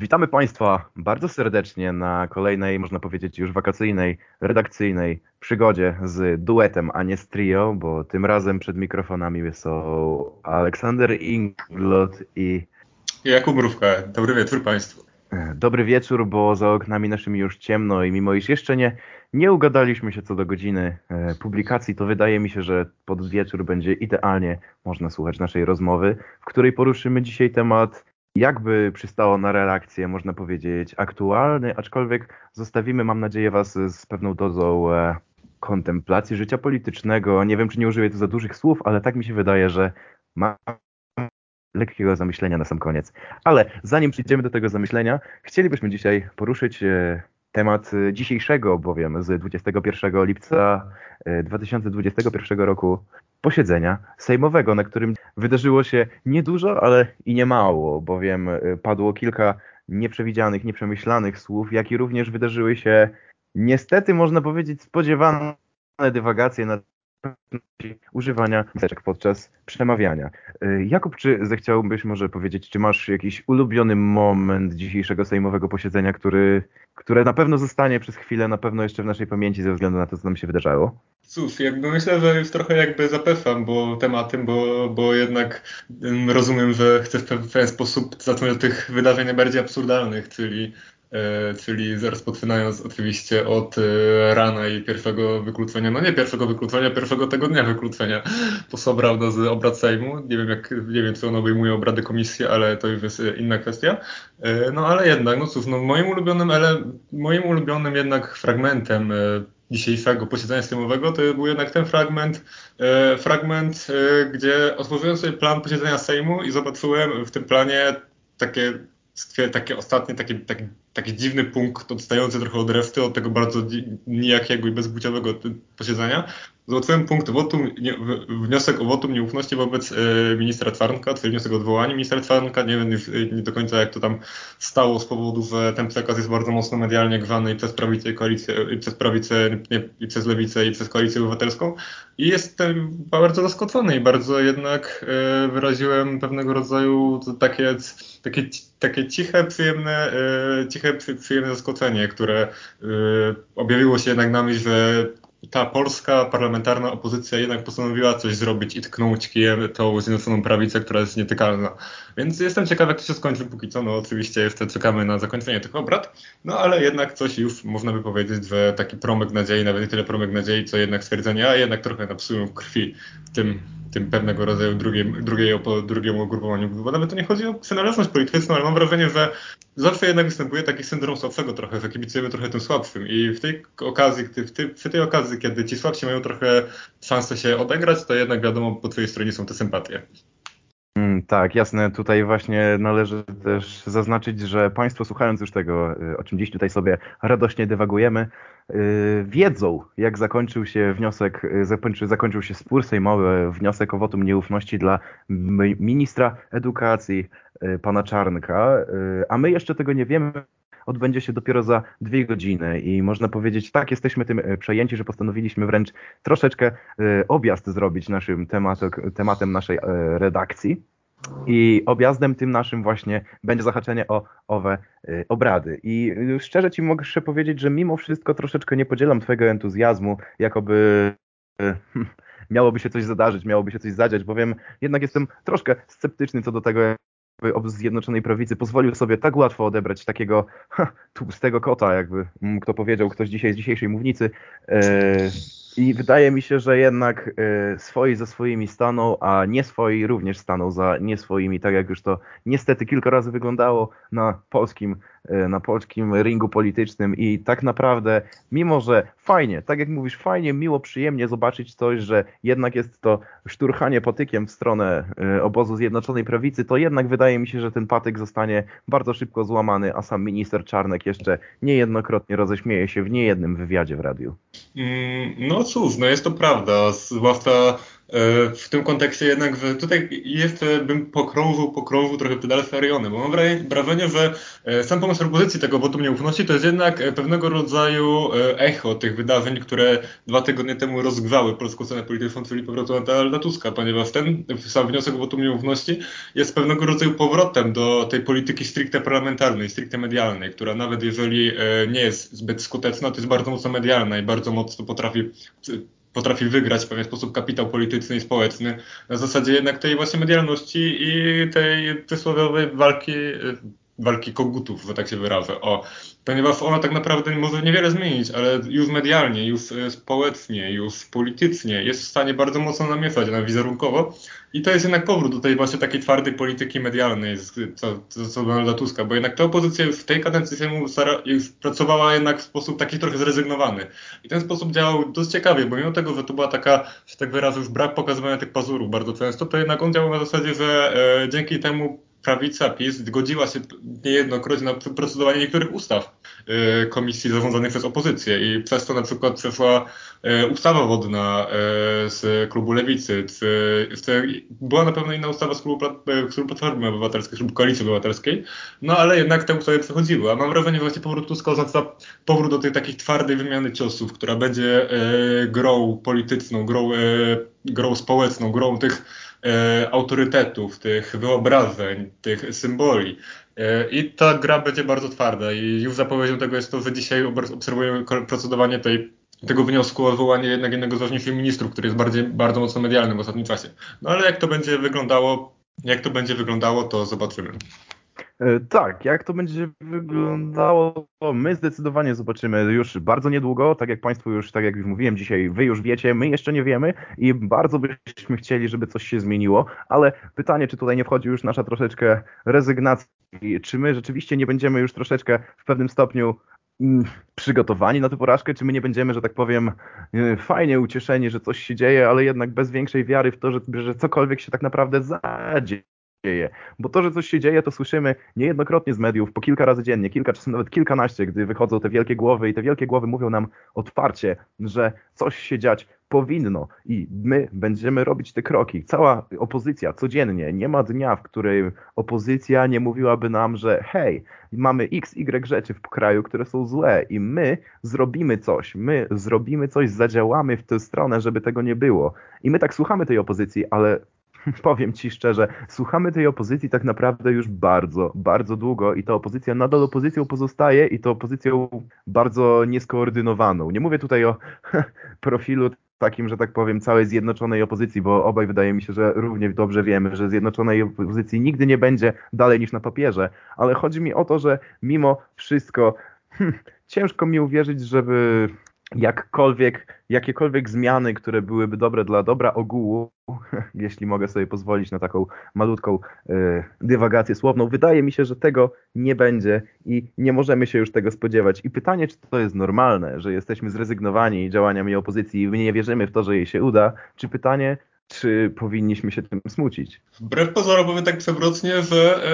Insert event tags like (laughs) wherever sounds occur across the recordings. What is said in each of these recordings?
Witamy Państwa bardzo serdecznie na kolejnej, można powiedzieć, już wakacyjnej, redakcyjnej przygodzie z duetem, a nie z trio, bo tym razem przed mikrofonami są Aleksander Inglot i Jakub Mrówka. Dobry wieczór Państwu. Dobry wieczór, bo za oknami naszymi już ciemno i mimo iż jeszcze nie, nie ugadaliśmy się co do godziny e, publikacji, to wydaje mi się, że pod wieczór będzie idealnie można słuchać naszej rozmowy, w której poruszymy dzisiaj temat jakby przystało na reakcję, można powiedzieć, aktualny, aczkolwiek zostawimy, mam nadzieję, Was z pewną dozą e, kontemplacji życia politycznego. Nie wiem, czy nie użyję tu za dużych słów, ale tak mi się wydaje, że ma lekkiego zamyślenia na sam koniec. Ale zanim przejdziemy do tego zamyślenia, chcielibyśmy dzisiaj poruszyć e, temat dzisiejszego, bowiem z 21 lipca 2021 e, roku posiedzenia sejmowego, na którym wydarzyło się niedużo, ale i nie mało, bowiem e, padło kilka nieprzewidzianych, nieprzemyślanych słów, jak i również wydarzyły się niestety, można powiedzieć, spodziewane dywagacje na używania miseczek podczas przemawiania. Y, Jakub, czy zechciałbyś może powiedzieć, czy masz jakiś ulubiony moment dzisiejszego sejmowego posiedzenia, który, które na pewno zostanie przez chwilę, na pewno jeszcze w naszej pamięci ze względu na to, co nam się wydarzało? Cóż, jakby myślę, że już trochę jakby zapewam bo tematem, bo, bo jednak rozumiem, że chcę w pewien sposób zacząć od tych wydarzeń najbardziej absurdalnych, czyli czyli rozpoczynając oczywiście od e, rana i pierwszego wykluczenia, no nie pierwszego wykluczenia, pierwszego tego dnia wykluczenia posobra z obrad Sejmu. Nie wiem, jak, nie wiem, czy on obejmuje obrady komisji, ale to już jest inna kwestia. E, no ale jednak, no cóż, no moim ulubionym, ale moim ulubionym jednak fragmentem dzisiejszego posiedzenia sejmowego to był jednak ten fragment, fragment, gdzie otworzyłem sobie plan posiedzenia Sejmu i zobaczyłem w tym planie takie takie ostatnie, taki, taki, taki dziwny punkt odstający trochę od reszty, od tego bardzo nijakiego i bezbuciowego posiedzenia. Zobaczyłem punkt wotum, wniosek o wotum nieufności wobec e, ministra Czarnka, czyli wniosek o odwołanie ministra Czarnka. Nie wiem e, nie do końca jak to tam stało z powodu, że ten przekaz jest bardzo mocno medialnie grzany i przez prawicę i koalicję, i przez prawicę, nie, i przez lewicę i przez koalicję obywatelską. I jestem bardzo zaskoczony i bardzo jednak e, wyraziłem pewnego rodzaju takie, takie, takie ciche, przyjemne, e, ciche, przyjemne zaskoczenie, które e, objawiło się jednak na myśl, że ta polska parlamentarna opozycja jednak postanowiła coś zrobić i tknąć kijem tą zjednoczoną prawicę, która jest nietykalna. Więc jestem ciekaw, jak to się skończy póki co. No oczywiście jeszcze czekamy na zakończenie tych obrad, no ale jednak coś już można by powiedzieć, że taki promyk nadziei, nawet nie tyle promyk nadziei, co jednak stwierdzenie, a jednak trochę napsują krwi w tym tym pewnego rodzaju drugiej, drugiej, drugiemu ugrupowaniu, bo nawet to nie chodzi o przynależność polityczną, ale mam wrażenie, że zawsze jednak występuje taki syndrom słabszego trochę, że kibicujemy trochę tym słabszym i w tej okazji, w tej, przy tej okazji, kiedy ci słabsi mają trochę szansę się odegrać, to jednak wiadomo, po twojej stronie są te sympatie. Mm, tak, jasne. Tutaj właśnie należy też zaznaczyć, że Państwo słuchając już tego, y, o czym dziś tutaj sobie radośnie dywagujemy, y, wiedzą, jak zakończył się wniosek, y, zakończył, zakończył się spór sejmowy, wniosek o wotum nieufności dla ministra edukacji, pana Czarnka, a my jeszcze tego nie wiemy, odbędzie się dopiero za dwie godziny i można powiedzieć, tak, jesteśmy tym e, przejęci, że postanowiliśmy wręcz troszeczkę e, objazd zrobić naszym tematem, tematem naszej e, redakcji. I objazdem tym naszym właśnie będzie zahaczenie o owe obrady. I szczerze Ci mogę powiedzieć, że mimo wszystko troszeczkę nie podzielam Twojego entuzjazmu, jakoby (laughs) miałoby się coś zadarzyć, miałoby się coś zadziać, bowiem jednak jestem troszkę sceptyczny co do tego, obóz Zjednoczonej Prawicy pozwolił sobie tak łatwo odebrać takiego ha, tłustego kota, jakby kto powiedział ktoś dzisiaj z dzisiejszej mównicy. E, I wydaje mi się, że jednak e, swoi za swoimi staną, a nie swoi również staną za nie swoimi, tak jak już to niestety kilka razy wyglądało na polskim na polskim ringu politycznym i tak naprawdę, mimo że fajnie, tak jak mówisz, fajnie, miło, przyjemnie zobaczyć coś, że jednak jest to szturchanie patykiem w stronę e, obozu Zjednoczonej Prawicy, to jednak wydaje mi się, że ten patyk zostanie bardzo szybko złamany, a sam minister Czarnek jeszcze niejednokrotnie roześmieje się w niejednym wywiadzie w radiu. Mm, no cóż, no jest to prawda, zwłaszcza E, w tym kontekście jednak że tutaj jest, bym pokrążył, pokrążył trochę pedale Fariony, bo mam wrażenie, że e, sam pomysł propozycji tego wotum nieufności to jest jednak e, pewnego rodzaju echo tych wydarzeń, które dwa tygodnie temu rozgrzały polską scenę polityczną, czyli powrotu Donalda Tuska, ponieważ ten sam wniosek o wotum nieufności jest pewnego rodzaju powrotem do tej polityki stricte parlamentarnej, stricte medialnej, która nawet jeżeli nie jest zbyt skuteczna, to jest bardzo mocno medialna i bardzo mocno potrafi potrafi wygrać w pewien sposób kapitał polityczny i społeczny na zasadzie jednak tej właśnie medialności i tej przysłowiowej walki, walki kogutów, że tak się wyrażę. O, ponieważ ona tak naprawdę może niewiele zmienić, ale już medialnie, już e, społecznie, już politycznie jest w stanie bardzo mocno namieszać na wizerunkowo i to jest jednak powrót do tej właśnie takiej twardej polityki medialnej, co, co, co Donalda Tuska, bo jednak ta opozycja w tej kadencji Sejmu pracowała jednak w sposób taki trochę zrezygnowany. I ten sposób działał dość ciekawie, bo mimo tego, że to była taka, że tak wyrażę, już brak pokazywania tych pazurów bardzo często, to jednak on działał na zasadzie, że e, dzięki temu prawica PiS zgodziła się niejednokrotnie na procedowanie niektórych ustaw y, komisji zarządzanych przez opozycję i przez to na przykład przeszła y, ustawa wodna y, z klubu Lewicy. Była na pewno inna ustawa z klubu, z klubu Platformy Obywatelskiej, z klubu Koalicji Obywatelskiej, no ale jednak te ustawy przechodziły. A mam wrażenie, że właśnie powrót Tuska oznacza powrót do tej takiej twardej wymiany ciosów, która będzie grą polityczną, grą, grą społeczną, grą tych E, autorytetów, tych wyobrażeń, tych symboli. E, I ta gra będzie bardzo twarda i już zapowiedzią tego jest to, że dzisiaj obserwujemy procedowanie tej, tego wniosku o odwołanie jednak jednego z ważniejszych ministrów, który jest bardziej, bardzo mocno medialny w ostatnim czasie. No ale jak to będzie wyglądało, jak to będzie wyglądało, to zobaczymy. E, tak, jak to będzie wyglądało, my zdecydowanie zobaczymy już bardzo niedługo, tak jak Państwu już, tak jak już mówiłem dzisiaj, Wy już wiecie, my jeszcze nie wiemy i bardzo byśmy chcieli, żeby coś się zmieniło, ale pytanie, czy tutaj nie wchodzi już nasza troszeczkę rezygnacja, czy my rzeczywiście nie będziemy już troszeczkę w pewnym stopniu mm, przygotowani na tę porażkę, czy my nie będziemy, że tak powiem, e, fajnie ucieszeni, że coś się dzieje, ale jednak bez większej wiary w to, że, że cokolwiek się tak naprawdę zadzieje dzieje. Bo to, że coś się dzieje, to słyszymy niejednokrotnie z mediów, po kilka razy dziennie, kilka, czasem nawet kilkanaście, gdy wychodzą te wielkie głowy i te wielkie głowy mówią nam otwarcie, że coś się dziać powinno i my będziemy robić te kroki. Cała opozycja codziennie, nie ma dnia, w którym opozycja nie mówiłaby nam, że hej, mamy x, y rzeczy w kraju, które są złe i my zrobimy coś, my zrobimy coś, zadziałamy w tę stronę, żeby tego nie było. I my tak słuchamy tej opozycji, ale (laughs) powiem Ci szczerze, słuchamy tej opozycji tak naprawdę już bardzo, bardzo długo i ta opozycja nadal opozycją pozostaje i to opozycją bardzo nieskoordynowaną. Nie mówię tutaj o (laughs) profilu takim, że tak powiem, całej zjednoczonej opozycji, bo obaj wydaje mi się, że równie dobrze wiemy, że zjednoczonej opozycji nigdy nie będzie dalej niż na papierze, ale chodzi mi o to, że mimo wszystko hmm, ciężko mi uwierzyć, żeby jakkolwiek, jakiekolwiek zmiany, które byłyby dobre dla dobra ogółu, (laughs) jeśli mogę sobie pozwolić na taką malutką y, dywagację słowną, wydaje mi się, że tego nie będzie i nie możemy się już tego spodziewać. I pytanie, czy to jest normalne, że jesteśmy zrezygnowani działaniami opozycji i nie wierzymy w to, że jej się uda, czy pytanie, czy powinniśmy się tym smucić? Wbrew pozorom powiem tak przewrotnie, że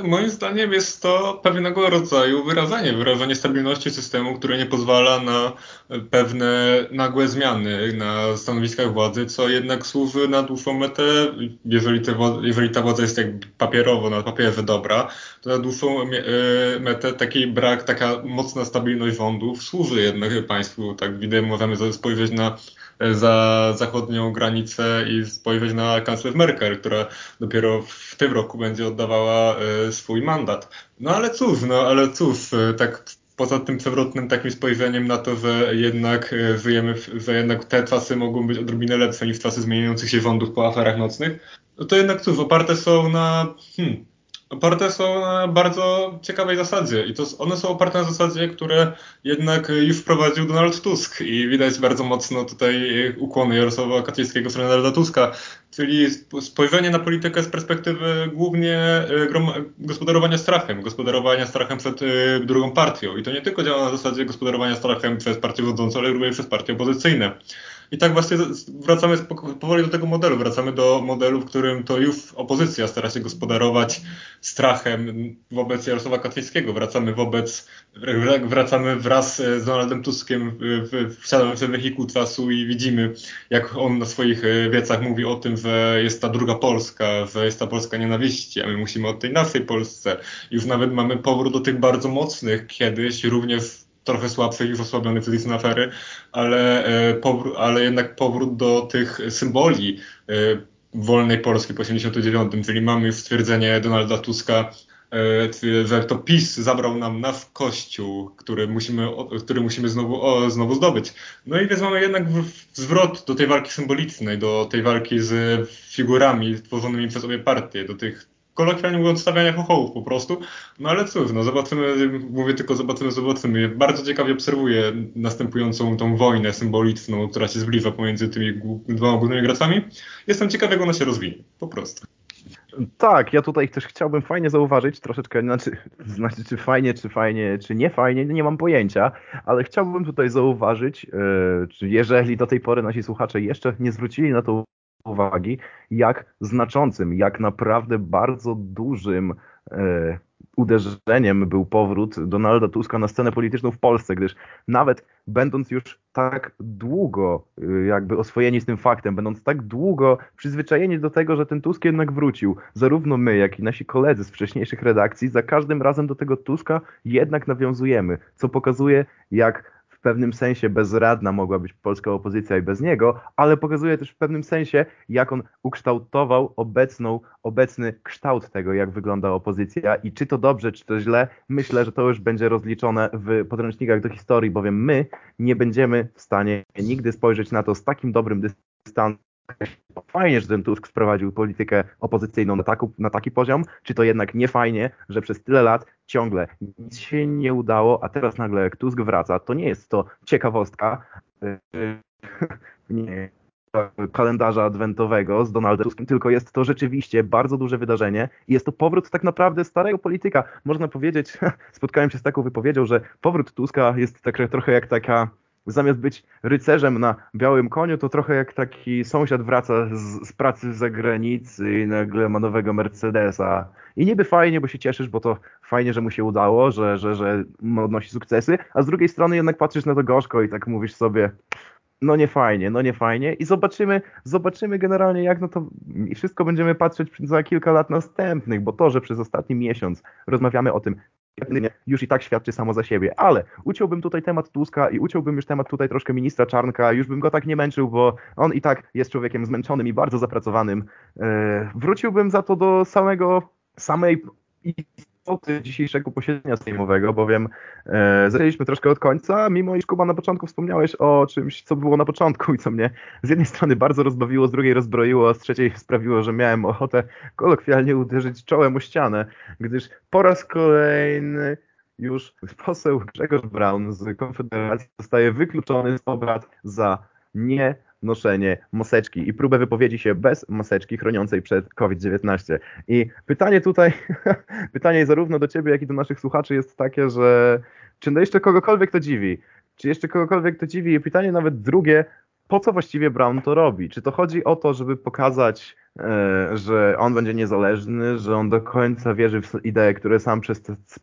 e, moim zdaniem jest to pewnego rodzaju wyrażenie, wyrażenie stabilności systemu, które nie pozwala na pewne nagłe zmiany na stanowiskach władzy, co jednak służy na dłuższą metę, jeżeli, te, jeżeli ta władza jest jak papierowo, na papierze dobra, to na dłuższą e, metę taki brak, taka mocna stabilność rządów służy jednak państwu. Tak widać, możemy spojrzeć na za zachodnią granicę i spojrzeć na kanclerz Merkel, która dopiero w tym roku będzie oddawała e, swój mandat. No ale cóż, no ale cóż, e, tak poza tym przewrotnym takim spojrzeniem na to, że jednak e, żyjemy, że jednak te czasy mogą być odrobinę lepsze niż czasy zmieniających się rządów po aferach nocnych, no to jednak cóż, oparte są na hmm, oparte są na bardzo ciekawej zasadzie i to one są oparte na zasadzie, które jednak już wprowadził Donald Tusk i widać bardzo mocno tutaj ukłony Jarosława Kaczyńskiego w Donalda Tuska, czyli spojrzenie na politykę z perspektywy głównie e, gospodarowania strachem, gospodarowania strachem przed e, drugą partią i to nie tylko działa na zasadzie gospodarowania strachem przez partię rządzącą, ale również przez partie opozycyjne. I tak właśnie wracamy powoli do tego modelu. Wracamy do modelu, w którym to już opozycja stara się gospodarować strachem wobec Jarosława Kaczyńskiego. Wracamy wobec, wracamy wraz z Donaldem Tuskiem, wsiadamy w wehikuł czasu i widzimy, jak on na swoich wiecach mówi o tym, że jest ta druga Polska, że jest ta Polska nienawiści, a my musimy o tej naszej Polsce. Już nawet mamy powrót do tych bardzo mocnych kiedyś, również trochę słabszy, już osłabiony przez istne afery, ale, e, ale jednak powrót do tych symboli e, wolnej Polski po 1989, czyli mamy już stwierdzenie Donalda Tuska, e, że to PiS zabrał nam nasz kościół, który musimy, który musimy znowu, o, znowu zdobyć. No i więc mamy jednak zwrot do tej walki symbolicznej, do tej walki z figurami tworzonymi przez obie partie, do tych kolokwialnie mówiąc, stawiania chochołów po prostu. No ale cóż, no zobaczymy, mówię tylko zobaczymy, zobaczymy. Bardzo ciekawie obserwuję następującą tą wojnę symboliczną, która się zbliża pomiędzy tymi dwoma głównymi graczami. Jestem ciekaw, jak ona się rozwinie, po prostu. Tak, ja tutaj też chciałbym fajnie zauważyć, troszeczkę, znaczy, znaczy czy fajnie, czy fajnie, czy nie fajnie, nie mam pojęcia, ale chciałbym tutaj zauważyć, yy, jeżeli do tej pory nasi słuchacze jeszcze nie zwrócili na to uwagi, jak znaczącym, jak naprawdę bardzo dużym e, uderzeniem był powrót Donalda Tuska na scenę polityczną w Polsce, gdyż nawet będąc już tak długo e, jakby oswojeni z tym faktem, będąc tak długo przyzwyczajeni do tego, że ten Tusk jednak wrócił, zarówno my, jak i nasi koledzy z wcześniejszych redakcji, za każdym razem do tego Tuska jednak nawiązujemy, co pokazuje, jak pewnym sensie bezradna mogła być polska opozycja i bez niego, ale pokazuje też w pewnym sensie, jak on ukształtował obecną, obecny kształt tego, jak wygląda opozycja i czy to dobrze, czy to źle, myślę, że to już będzie rozliczone w podręcznikach do historii, bowiem my nie będziemy w stanie nigdy spojrzeć na to z takim dobrym dystansem, fajnie, że ten Tusk sprowadził politykę opozycyjną na, taku, na taki poziom, czy to jednak nie fajnie, że przez tyle lat ciągle nic się nie udało, a teraz nagle jak Tusk wraca, to nie jest to ciekawostka (laughs) nie, kalendarza adwentowego z Donaldem Tuskiem, tylko jest to rzeczywiście bardzo duże wydarzenie i jest to powrót tak naprawdę starego polityka. Można powiedzieć, (laughs) spotkałem się z taką wypowiedzią, że powrót Tuska jest tak, trochę jak taka zamiast być rycerzem na białym koniu, to trochę jak taki sąsiad wraca z, z pracy z zagranicy i nagle ma nowego Mercedesa. I niby fajnie, bo się cieszysz, bo to fajnie, że mu się udało, że, że, że odnosi sukcesy, a z drugiej strony jednak patrzysz na to gorzko i tak mówisz sobie, no nie fajnie, no nie fajnie i zobaczymy, zobaczymy generalnie jak no to i wszystko będziemy patrzeć za kilka lat następnych, bo to, że przez ostatni miesiąc rozmawiamy o tym, już i tak świadczy samo za siebie. Ale uciąłbym tutaj temat Tuska i uciąłbym już temat tutaj troszkę ministra Czarnka, już bym go tak nie męczył, bo on i tak jest człowiekiem zmęczonym i bardzo zapracowanym. E, wróciłbym za to do samego, samej istoty dzisiejszego posiedzenia sejmowego, bowiem e, zaczęliśmy troszkę od końca, mimo iż Kuba na początku wspomniałeś o czymś, co było na początku i co mnie z jednej strony bardzo rozbawiło, z drugiej rozbroiło, a z trzeciej (laughs) sprawiło, że miałem ochotę kolokwialnie uderzyć czołem o ścianę, gdyż po raz kolejny już poseł Grzegorz Braun z Konfederacji zostaje wykluczony z obrad za nie noszenie maseczki i próbę wypowiedzi się bez maseczki chroniącej przed COVID-19. I pytanie tutaj, (laughs) pytanie zarówno do ciebie, jak i do naszych słuchaczy jest takie, że czy no jeszcze kogokolwiek to dziwi? Czy jeszcze kogokolwiek to dziwi? I pytanie nawet drugie, po co właściwie Brown to robi? Czy to chodzi o to, żeby pokazać, e, że on będzie niezależny, że on do końca wierzy w idee, które sam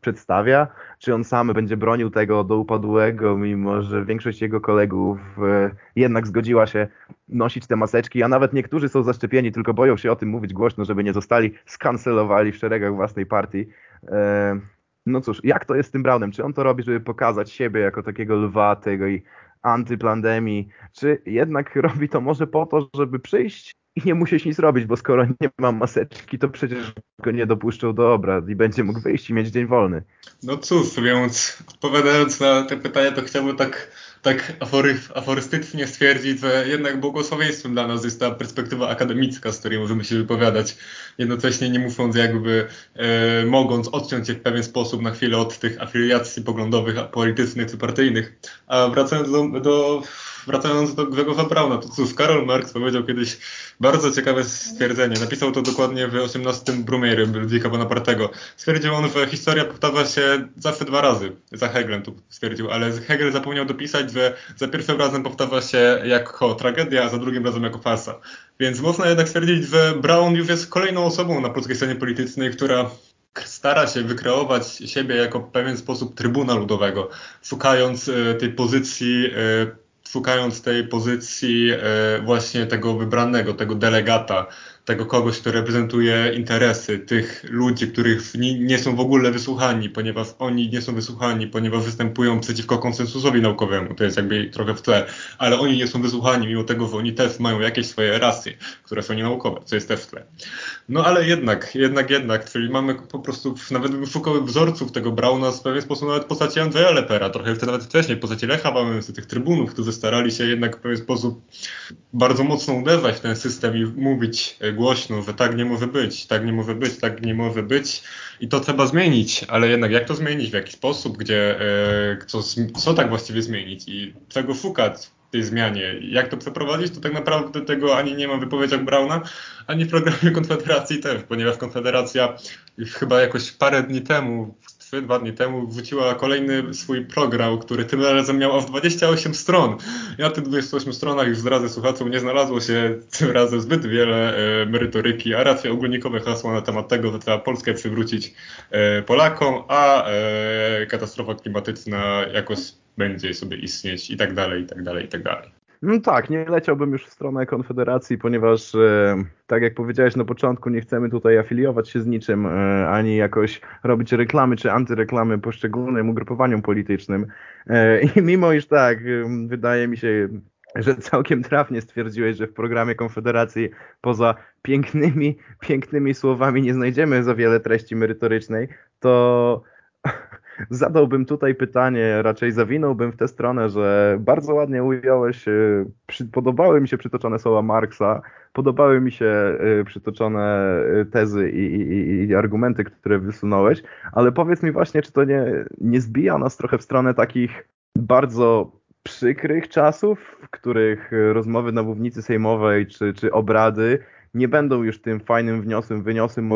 przedstawia? Czy on sam będzie bronił tego do upadłego, mimo że większość jego kolegów e, jednak zgodziła się nosić te maseczki, a nawet niektórzy są zaszczepieni, tylko boją się o tym mówić głośno, żeby nie zostali skancelowali w szeregach własnej partii. E, no cóż, jak to jest z tym Brownem? Czy on to robi, żeby pokazać siebie jako takiego lwa i antyplandemii, czy jednak robi to może po to, żeby przyjść i nie musieć nic robić, bo skoro nie mam maseczki, to przecież go nie dopuszczą do obrad i będzie mógł wyjść i mieć dzień wolny. No cóż, więc odpowiadając na te pytania, to chciałbym tak tak afory, aforystycznie stwierdzić, że jednak błogosławieństwem dla nas jest ta perspektywa akademicka, z której możemy się wypowiadać, jednocześnie nie mówiąc jakby, e, mogąc odciąć się w pewien sposób na chwilę od tych afiliacji poglądowych, politycznych czy partyjnych. A wracając do, do wracając do Gregora Brauna, to cóż, Karol Marx powiedział kiedyś bardzo ciekawe stwierdzenie. Napisał to dokładnie w 18 Brumaire Ludwika Bonapartego. Stwierdził on, że historia powtarza się zawsze dwa razy. Za Hegelem tu stwierdził, ale Hegel zapomniał dopisać, że za pierwszym razem powtarza się jako tragedia, a za drugim razem jako farsa. Więc można jednak stwierdzić, że Brown już jest kolejną osobą na polskiej scenie politycznej, która stara się wykreować siebie jako pewien sposób trybuna ludowego, szukając e, tej pozycji e, szukając tej pozycji e, właśnie tego wybranego, tego delegata, tego kogoś, kto reprezentuje interesy tych ludzi, których nie są w ogóle wysłuchani, ponieważ oni nie są wysłuchani, ponieważ występują przeciwko konsensusowi naukowemu, to jest jakby trochę w tle, ale oni nie są wysłuchani, mimo tego, że oni też mają jakieś swoje racje, które są nienaukowe, co jest też w tle. No ale jednak, jednak, jednak, czyli mamy po prostu, nawet bym szukał wzorców tego Brauna w pewien sposób nawet w postaci Andrzeja Lepera, trochę nawet wcześniej, w postaci Lecha Wałęsy, tych trybunów, którzy starali się jednak w pewien sposób bardzo mocno uderzać w ten system i mówić e, głośno, że tak nie może być, tak nie może być, tak nie może być. I to trzeba zmienić, ale jednak jak to zmienić, w jaki sposób, gdzie, e, co, co tak właściwie zmienić? I czego szukać tej zmianie, jak to przeprowadzić, to tak naprawdę tego ani nie ma w wypowiedziach Brauna, ani w programie (laughs) Konfederacji też, ponieważ Konfederacja chyba jakoś parę dni temu trzy, dwa dni temu wrzuciła kolejny swój program, który tym razem miał aż 28 stron. Ja na tych 28 stronach już zdradzę słuchaczom, nie znalazło się tym razem zbyt wiele e, merytoryki, a raczej ogólnikowe hasła na temat tego, że trzeba Polskę przywrócić e, Polakom, a e, katastrofa klimatyczna jakoś będzie sobie istnieć i tak dalej, i tak dalej, i tak dalej. No tak, nie leciałbym już w stronę Konfederacji, ponieważ e, tak jak powiedziałeś na początku, nie chcemy tutaj afiliować się z niczym, e, ani jakoś robić reklamy czy antyreklamy poszczególnym ugrupowaniom politycznym. E, I mimo iż tak, wydaje mi się, że całkiem trafnie stwierdziłeś, że w programie Konfederacji poza pięknymi, pięknymi słowami nie znajdziemy za wiele treści merytorycznej, to zadałbym tutaj pytanie, raczej zawinąłbym w tę stronę, że bardzo ładnie ująłeś, e, podobały mi się przytoczone słowa Marksa, podobały mi się e, przytoczone e, tezy i, i, i argumenty, które wysunąłeś, ale powiedz mi właśnie, czy to nie, nie zbija nas trochę w stronę takich bardzo przykrych czasów, w których rozmowy na mównicy sejmowej czy, czy obrady nie będą już tym fajnym wniosłym, wyniosłym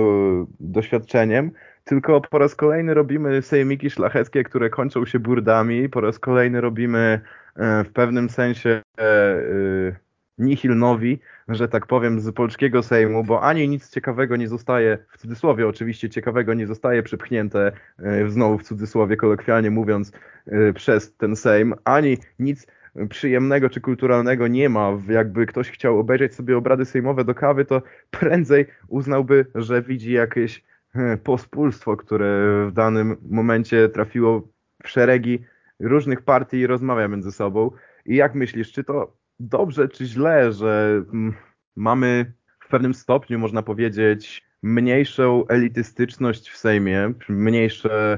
doświadczeniem, tylko po raz kolejny robimy sejmiki szlacheckie, które kończą się burdami, po raz kolejny robimy e, w pewnym sensie e, e, nihil nowi, że tak powiem, z polskiego Sejmu, bo ani nic ciekawego nie zostaje, w cudzysłowie oczywiście ciekawego nie zostaje przypchnięte, znowu w cudzysłowie kolokwialnie mówiąc, przez ten Sejm, ani nic przyjemnego czy kulturalnego nie ma. Jakby ktoś chciał obejrzeć sobie obrady sejmowe do kawy, to prędzej uznałby, że widzi jakieś (laughs) pospólstwo, które w danym momencie trafiło w szeregi różnych partii i rozmawia między sobą. I jak myślisz, czy to dobrze, czy źle, że mm, mamy w pewnym stopniu, można powiedzieć, mniejszą elitystyczność w Sejmie, mniejsze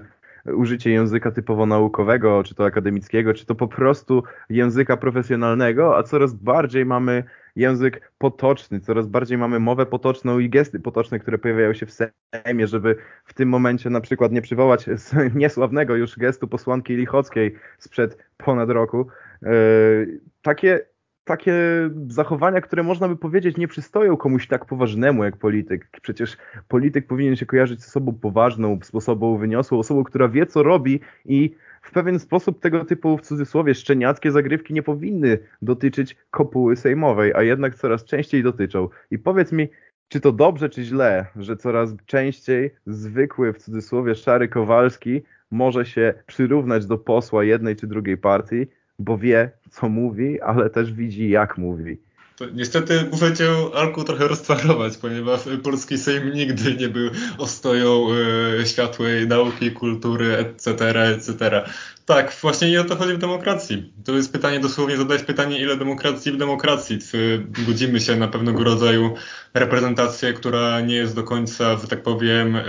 użycie języka typowo naukowego, czy to akademickiego, czy to po prostu języka profesjonalnego, a coraz bardziej mamy język potoczny, coraz bardziej mamy mowę potoczną i gesty potoczne, które pojawiają się w Sejmie, żeby w tym momencie na przykład nie przywołać (laughs) niesławnego już gestu posłanki Lichockiej sprzed ponad roku. E, takie takie zachowania, które można by powiedzieć nie przystoją komuś tak poważnemu jak polityk. Przecież polityk powinien się kojarzyć z osobą poważną, z osobą wyniosłą, osobą, która wie co robi i w pewien sposób tego typu w cudzysłowie szczeniackie zagrywki nie powinny dotyczyć kopuły sejmowej, a jednak coraz częściej dotyczą. I powiedz mi, czy to dobrze, czy źle, że coraz częściej zwykły w cudzysłowie szary Kowalski może się przyrównać do posła jednej czy drugiej partii, bo wie, co mówi, ale też widzi, jak mówi. To niestety muszę cię, Alku, trochę rozczarować, ponieważ polski Sejm nigdy nie był ostoją e, światłej nauki, kultury, etc., etc. Tak, właśnie nie o to chodzi w demokracji. To jest pytanie, dosłownie zadać pytanie, ile demokracji w demokracji. Czy się na pewnego rodzaju reprezentację, która nie jest do końca, że tak powiem, e,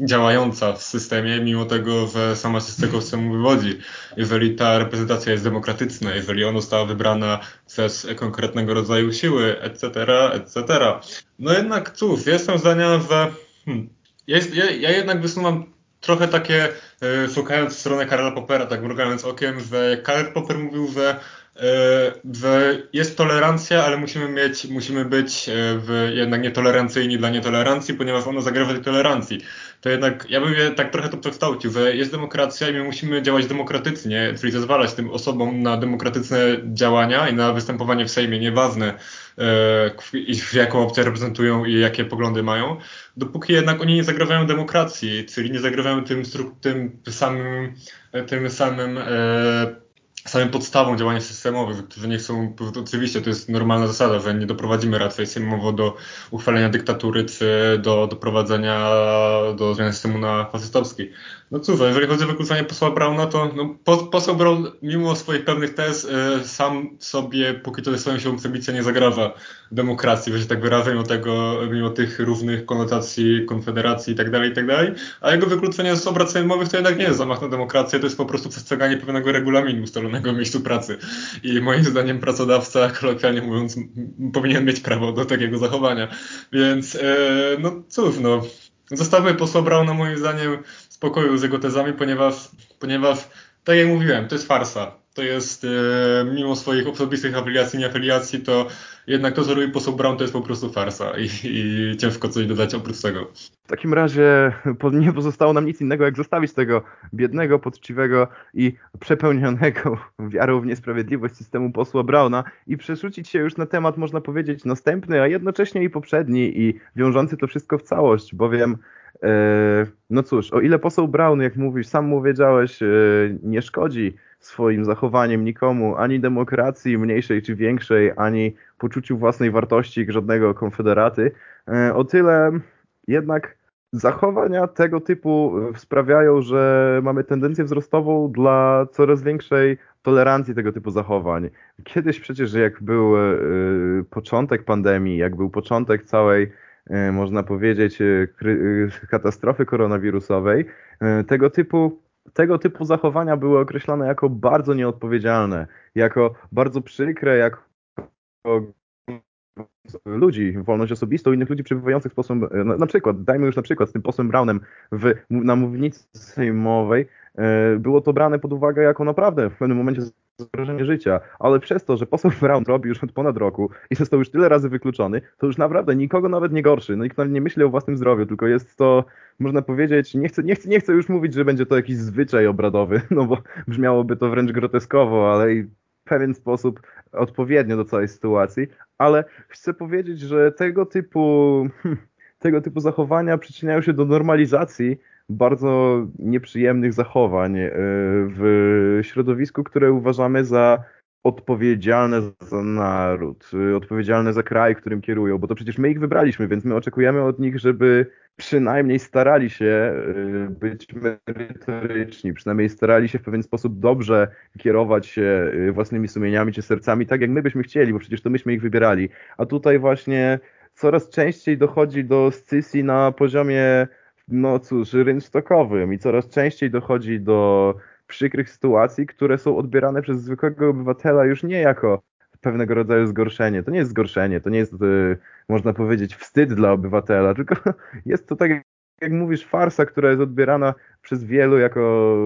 działająca w systemie, mimo tego, że sama się z tego systemu wywodzi. Jeżeli ta reprezentacja jest demokratyczna, jeżeli ona została wybrana przez konkretnego rodzaju siły, etc., etc. No jednak cóż, jestem zdania, że hmm, jest, ja, ja jednak wysuwam trochę takie, e, szukając w stronę Karla Poppera, tak mrugając okiem, że Karl Popper mówił, że E, w, jest tolerancja, ale musimy mieć, musimy być e, w, jednak nietolerancyjni dla nietolerancji, ponieważ ono zagrywa tej tolerancji. To jednak, ja bym je tak trochę to przekształcił, że jest demokracja i my musimy działać demokratycznie, czyli zezwalać tym osobom na demokratyczne działania i na występowanie w Sejmie, nieważne e, jaką opcję reprezentują i jakie poglądy mają, dopóki jednak oni nie zagrawają demokracji, czyli nie zagrawają tym, tym samym, tym samym e, samym podstawą działania systemowych, którzy nie chcą, oczywiście to jest normalna zasada, że nie doprowadzimy raczej sejmowo do uchwalenia dyktatury, czy do doprowadzenia do zmiany systemu na faszystowski. No cóż, jeżeli chodzi o wykluczanie posła Brauna, to no, poseł Braun mimo swoich pewnych tez y, sam sobie, póki jest swoją siłą przebicia, nie zagrawa demokracji, że tak wyrażę, mimo tego, mimo tych różnych konotacji konfederacji i tak dalej, i tak a jego wykluczenie z obrad sejmowych to jednak nie jest zamach na demokrację, to jest po prostu przestrzeganie pewnego regulaminu ustalonego w miejscu pracy. I moim zdaniem pracodawca, kolokwialnie mówiąc, powinien mieć prawo do takiego zachowania, więc y, no cóż, no Zostawmy posła Brauna moim zdaniem spokoju z jego tezami, ponieważ, ponieważ tak jak mówiłem, to jest farsa. To jest, e, mimo swoich osobistych afiliacji, nieafiliacji, to jednak to, co robi poseł Brown, to jest po prostu farsa i, i ciężko coś dodać oprócz tego. W takim razie nie pozostało nam nic innego, jak zostawić tego biednego, poczciwego i przepełnionego wiarą w niesprawiedliwość systemu posła Brauna i przerzucić się już na temat, można powiedzieć, następny, a jednocześnie i poprzedni i wiążący to wszystko w całość, bowiem no cóż, o ile poseł Brown, jak mówisz, sam mu wiedziałeś, e, nie szkodzi swoim zachowaniem nikomu, ani demokracji mniejszej czy większej, ani poczuciu własnej wartości żadnego konfederaty, e, o tyle jednak zachowania tego typu sprawiają, że mamy tendencję wzrostową dla coraz większej tolerancji tego typu zachowań. Kiedyś przecież jak był początek pandemii, jak był początek całej E, można powiedzieć, e, e, katastrofy koronawirusowej, tego typu, tego typu zachowania były określane jako bardzo nieodpowiedzialne, jako bardzo przykre, jako ludzi, wolność osobistą, innych ludzi przebywających w sposób, na, na, przykład, dajmy już na przykład z tym posłem Brownem w, na mównicy sejmowej, było to brane pod uwagę jako naprawdę w pewnym momencie zagrożenie życia, ale przez to, że poseł Brown robi już od ponad roku i został już tyle razy wykluczony, to już naprawdę nikogo nawet nie gorszy. No nikt nawet nie myśli o własnym zdrowiu, tylko jest to, można powiedzieć, nie chcę, nie chcę, nie chcę już mówić, że będzie to jakiś zwyczaj obradowy, (laughs) no bo brzmiałoby to wręcz groteskowo, ale i w pewien sposób odpowiednio do całej sytuacji, ale chcę powiedzieć, że tego typu, hmm, tego typu zachowania przyczyniają się do normalizacji bardzo nieprzyjemnych zachowań e, w środowisku, które uważamy za odpowiedzialne za naród, e, odpowiedzialne za kraj, którym kierują, bo to przecież my ich wybraliśmy, więc my oczekujemy od nich, żeby przynajmniej starali się e, być merytoryczni, przynajmniej starali się w pewien sposób dobrze kierować się własnymi sumieniami czy sercami, tak jak my byśmy chcieli, bo przecież to myśmy ich wybierali. A tutaj właśnie coraz częściej dochodzi do scysji na poziomie no cóż, rynsztokowym i coraz częściej dochodzi do przykrych sytuacji, które są odbierane przez zwykłego obywatela już nie jako pewnego rodzaju zgorszenie. To nie jest zgorszenie, to nie jest, y, można powiedzieć, wstyd dla obywatela, tylko (laughs) jest to tak, jak mówisz, farsa, która jest odbierana przez wielu jako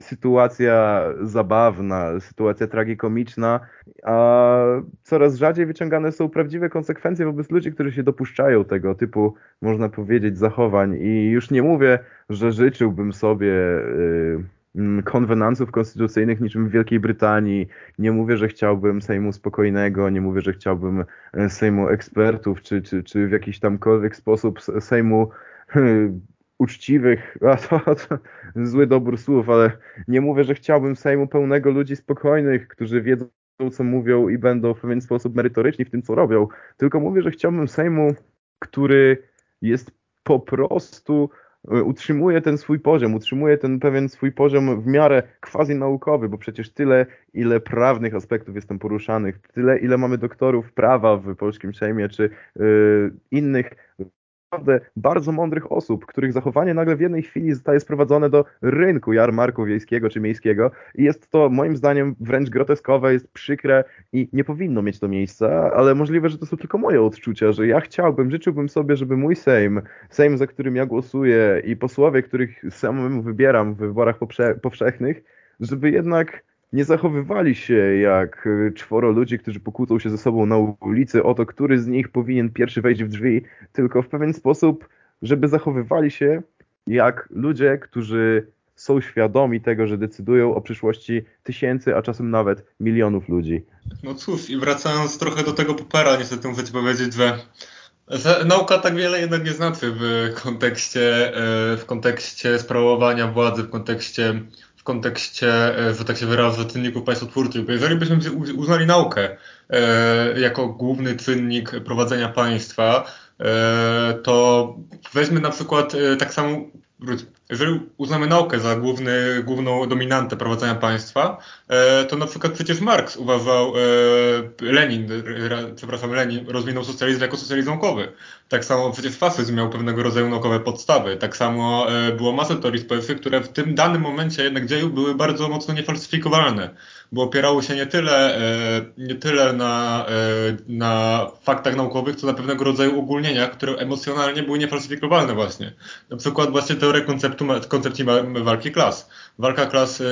sytuacja zabawna, sytuacja tragikomiczna, a coraz rzadziej wyciągane są prawdziwe konsekwencje wobec ludzi, którzy się dopuszczają tego typu, można powiedzieć, zachowań. I już nie mówię, że życzyłbym sobie y, mm, konwenansów konstytucyjnych niczym w Wielkiej Brytanii. Nie mówię, że chciałbym Sejmu spokojnego, nie mówię, że chciałbym y, Sejmu ekspertów, czy, czy, czy w jakiś tamkolwiek sposób Sejmu y, uczciwych, a to, to, zły dobór słów, ale nie mówię, że chciałbym Sejmu pełnego ludzi spokojnych, którzy wiedzą, co mówią i będą w pewien sposób merytoryczni w tym, co robią, tylko mówię, że chciałbym Sejmu, który jest po prostu e, utrzymuje ten swój poziom, utrzymuje ten pewien swój poziom w miarę quasi naukowy, bo przecież tyle, ile prawnych aspektów jest tam poruszanych, tyle, ile mamy doktorów prawa w polskim Sejmie, czy yy, innych naprawdę bardzo mądrych osób, których zachowanie nagle w jednej chwili zostaje sprowadzone do rynku jarmarku wiejskiego czy miejskiego i jest to moim zdaniem wręcz groteskowe, jest przykre i nie powinno mieć to miejsca, ale możliwe, że to są tylko moje odczucia, że ja chciałbym, życzyłbym sobie, żeby mój Sejm, Sejm, za którym ja głosuję i posłowie, których samemu wybieram w wyborach powszechnych, żeby jednak nie zachowywali się jak y, czworo ludzi, którzy pokłócą się ze sobą na ulicy o to, który z nich powinien pierwszy wejść w drzwi, tylko w pewien sposób, żeby zachowywali się jak ludzie, którzy są świadomi tego, że decydują o przyszłości tysięcy, a czasem nawet milionów ludzi. No cóż, i wracając trochę do tego popera, niestety muszę ci powiedzieć, że Nauka tak wiele jednak nie znaczy w kontekście, e, w kontekście sprawowania władzy, w kontekście kontekście, e, że tak się wyrażę, czynników państwotwórczych. Bo jeżeli byśmy uznali naukę e, jako główny czynnik prowadzenia państwa, e, to weźmy na przykład tak samo jeżeli uznamy naukę za główny, główną dominantę prowadzenia państwa, e, to na przykład przecież Marx uważał, e, Lenin, przepraszam, Lenin rozwinął socjalizm jako socjalizm naukowy. Tak samo przecież faszyzm miał pewnego rodzaju naukowe podstawy. Tak samo e, było masę teorii społecznych, które w tym danym momencie jednak dzieju były bardzo mocno niefalsyfikowalne bo opierało się nie tyle, nie tyle na, na faktach naukowych, co na pewnego rodzaju ogólnieniach, które emocjonalnie były niefalsyfikowalne właśnie. Na przykład właśnie teoria konceptu, koncepcji walki klas. Walka klas e,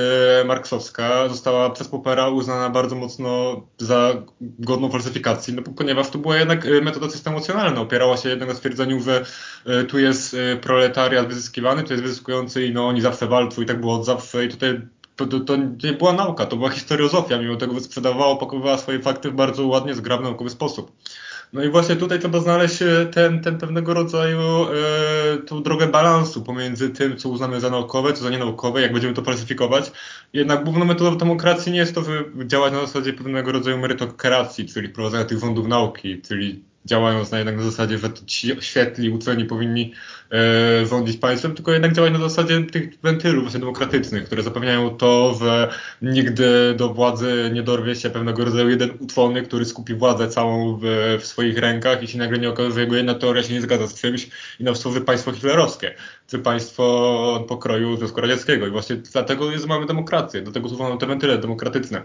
marksowska została przez Popera uznana bardzo mocno za godną falsyfikacji, no, ponieważ to była jednak e, metoda systemu emocjonalna. Opierała się jednak na stwierdzeniu, że e, tu jest proletariat wyzyskiwany, tu jest wyzyskujący i no oni zawsze walczą i tak było od zawsze i tutaj to, to, to, nie była nauka, to była historiozofia, mimo tego, sprzedawała, opakowywała swoje fakty w bardzo ładnie, zgrabny, naukowy sposób. No i właśnie tutaj trzeba znaleźć e, ten, ten pewnego rodzaju e, tą drogę balansu pomiędzy tym, co uznamy za naukowe, co za nienaukowe, jak będziemy to falsyfikować. Jednak główną metodą demokracji nie jest to, działać na zasadzie pewnego rodzaju merytokracji, czyli wprowadzania tych rządów nauki, czyli działając na jednak na zasadzie, że ci świetli uczeni powinni e, rządzić państwem, tylko jednak działać na zasadzie tych wentylów właśnie demokratycznych, które zapewniają to, że nigdy do władzy nie dorwie się pewnego rodzaju jeden uczony, który skupi władzę całą w, w swoich rękach i się nagle nie okaże, że jego jedna teoria się nie zgadza z czymś i na państwo hitlerowskie, czy państwo pokroju Związku Radzieckiego. I właśnie dlatego jest, mamy demokrację, do tego służą te wentyle demokratyczne.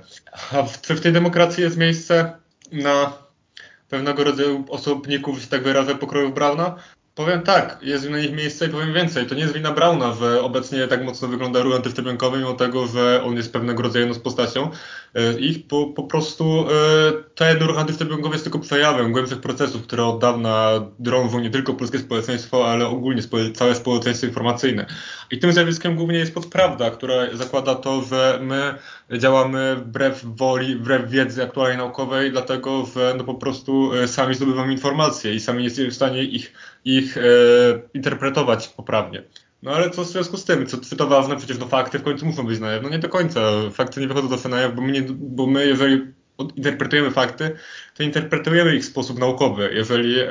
A w, czy w tej demokracji jest miejsce na pewnego rodzaju osobników, że tak wyrażę, pokrojów Brauna? Powiem tak, jest na nich miejsce i powiem więcej. To nie jest wina Brauna, że obecnie tak mocno wygląda ruch antyszczepionkowy, mimo tego, że on jest pewnego rodzaju jedną z postacią. E, Ich po, po prostu ten ruch antyszczepionkowy jest tylko przejawem głębszych procesów, które od dawna drążą nie tylko polskie społeczeństwo, ale ogólnie całe społeczeństwo informacyjne. I tym zjawiskiem głównie jest podprawda, która zakłada to, że my działamy wbrew woli, wbrew wiedzy aktualnej naukowej, dlatego że no po prostu e, sami zdobywamy informacje i sami nie jesteśmy w stanie ich, ich e, interpretować poprawnie. No ale co w związku z tym? Co, to ważne? Przecież no fakty w końcu muszą być na. No nie do końca. Fakty nie wychodzą zawsze na bo my, bo my jeżeli interpretujemy fakty, to interpretujemy ich w sposób naukowy. Jeżeli, e,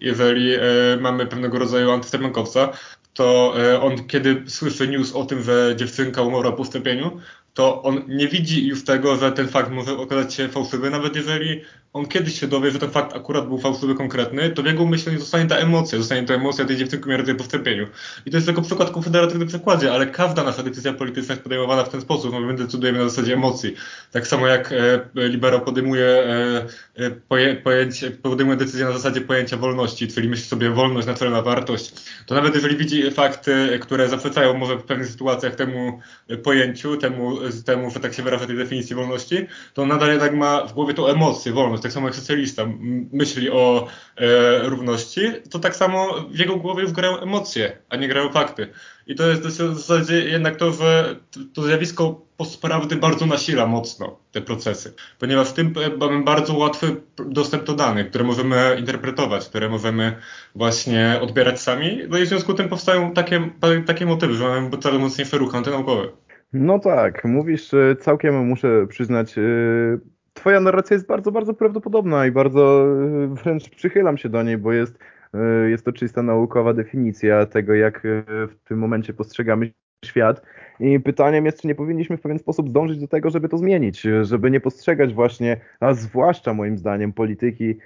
jeżeli e, mamy pewnego rodzaju antyszczepionkowca, to e, on kiedy słyszy news o tym, że dziewczynka umarła po szczepieniu, to on nie widzi już tego, że ten fakt może okazać się fałszywy, nawet jeżeli on kiedyś się dowie, że ten fakt akurat był fałszywy, konkretny, to w jego myśleniu zostanie ta emocja, zostanie ta emocja tej dziewczynki umierającej po szczepieniu. I to jest tylko przykład konfederatywny przykładzie, ale każda nasza decyzja polityczna jest podejmowana w ten sposób, no my decydujemy na zasadzie emocji. Tak samo jak e, liberał podejmuje, e, e, poje, pojęcie, podejmuje decyzję na zasadzie pojęcia wolności, czyli myśli sobie wolność, naczelna wartość, to nawet jeżeli widzi fakty, które zaprzeczają może w pewnych sytuacjach temu pojęciu, temu, temu że tak się wyraża tej definicji wolności, to nadal jednak ma w głowie tą emocję, wolność tak samo jak socjalista myśli o e, równości, to tak samo w jego głowie już emocje, a nie grają fakty. I to jest w zasadzie jednak to, że to zjawisko postprawdy bardzo nasila mocno te procesy, ponieważ w tym mamy bardzo łatwy dostęp do danych, które możemy interpretować, które możemy właśnie odbierać sami, no i w związku z tym powstają takie, takie motywy, że mamy coraz mocniejsze ruchy antynaukowe. No tak, mówisz całkiem, muszę przyznać, y, twoja narracja jest bardzo, bardzo prawdopodobna i bardzo y, wręcz przychylam się do niej, bo jest, y, jest to czysta naukowa definicja tego, jak w tym momencie postrzegamy świat. I pytaniem jest, czy nie powinniśmy w pewien sposób dążyć do tego, żeby to zmienić, żeby nie postrzegać właśnie, a zwłaszcza moim zdaniem, polityki